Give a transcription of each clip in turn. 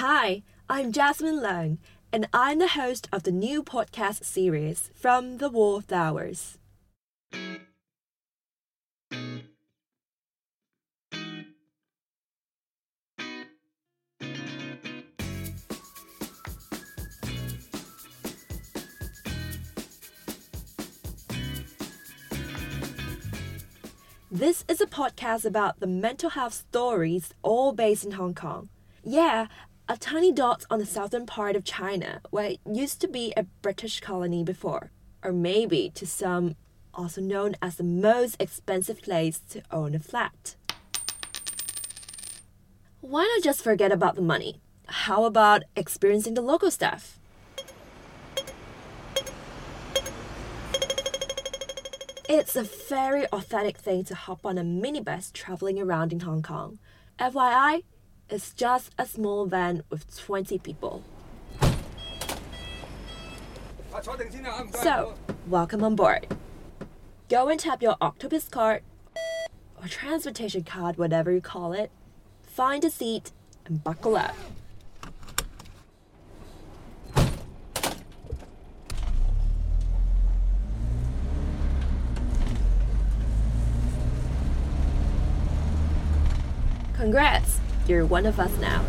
Hi, I'm Jasmine Leung, and I'm the host of the new podcast series from the Wallflowers. This is a podcast about the mental health stories, all based in Hong Kong. Yeah, a tiny dot on the southern part of China, where it used to be a British colony before, or maybe to some also known as the most expensive place to own a flat. Why not just forget about the money? How about experiencing the local stuff? It's a very authentic thing to hop on a minibus traveling around in Hong Kong. FYI, it's just a small van with 20 people. So, welcome on board. Go and tap your octopus card or transportation card, whatever you call it. Find a seat and buckle up. Congrats, you're one of us now.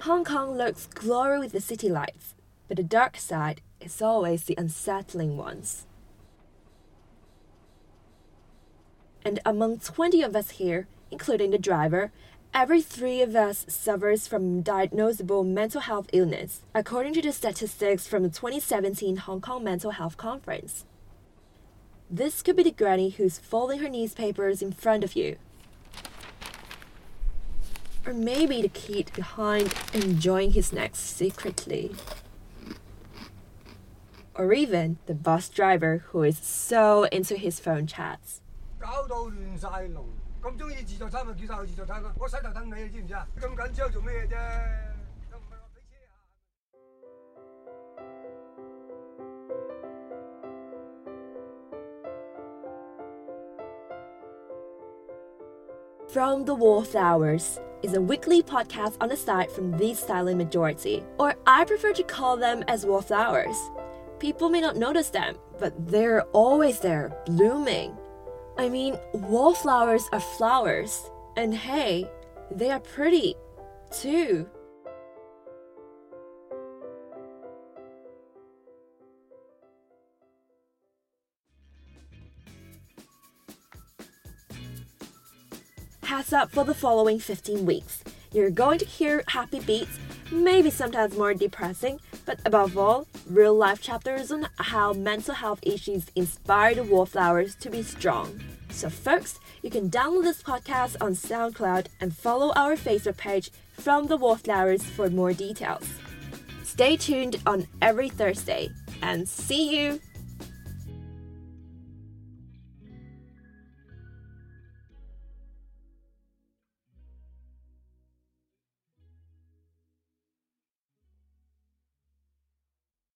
Hong Kong looks glory with the city lights, but the dark side is always the unsettling ones. And among 20 of us here, including the driver, every three of us suffers from diagnosable mental health illness, according to the statistics from the 2017 Hong Kong Mental Health Conference. This could be the granny who's folding her newspapers in front of you. Or maybe the kid behind enjoying his snacks secretly. Or even the bus driver who is so into his phone chats. 搞到乱晒龙，咁中意自助餐咪叫晒去自助餐咯。我洗头等你，你知唔知啊？咁紧张做咩嘢啫？ From the Wallflowers is a weekly podcast on the side from the silent majority, or I prefer to call them as wallflowers. People may not notice them, but they're always there, blooming. I mean, wallflowers are flowers, and hey, they are pretty too. Hats up for the following 15 weeks. You're going to hear happy beats, maybe sometimes more depressing, but above all, real life chapters on how mental health issues inspire the wallflowers to be strong. So, folks, you can download this podcast on SoundCloud and follow our Facebook page from the Wallflowers for more details. Stay tuned on every Thursday and see you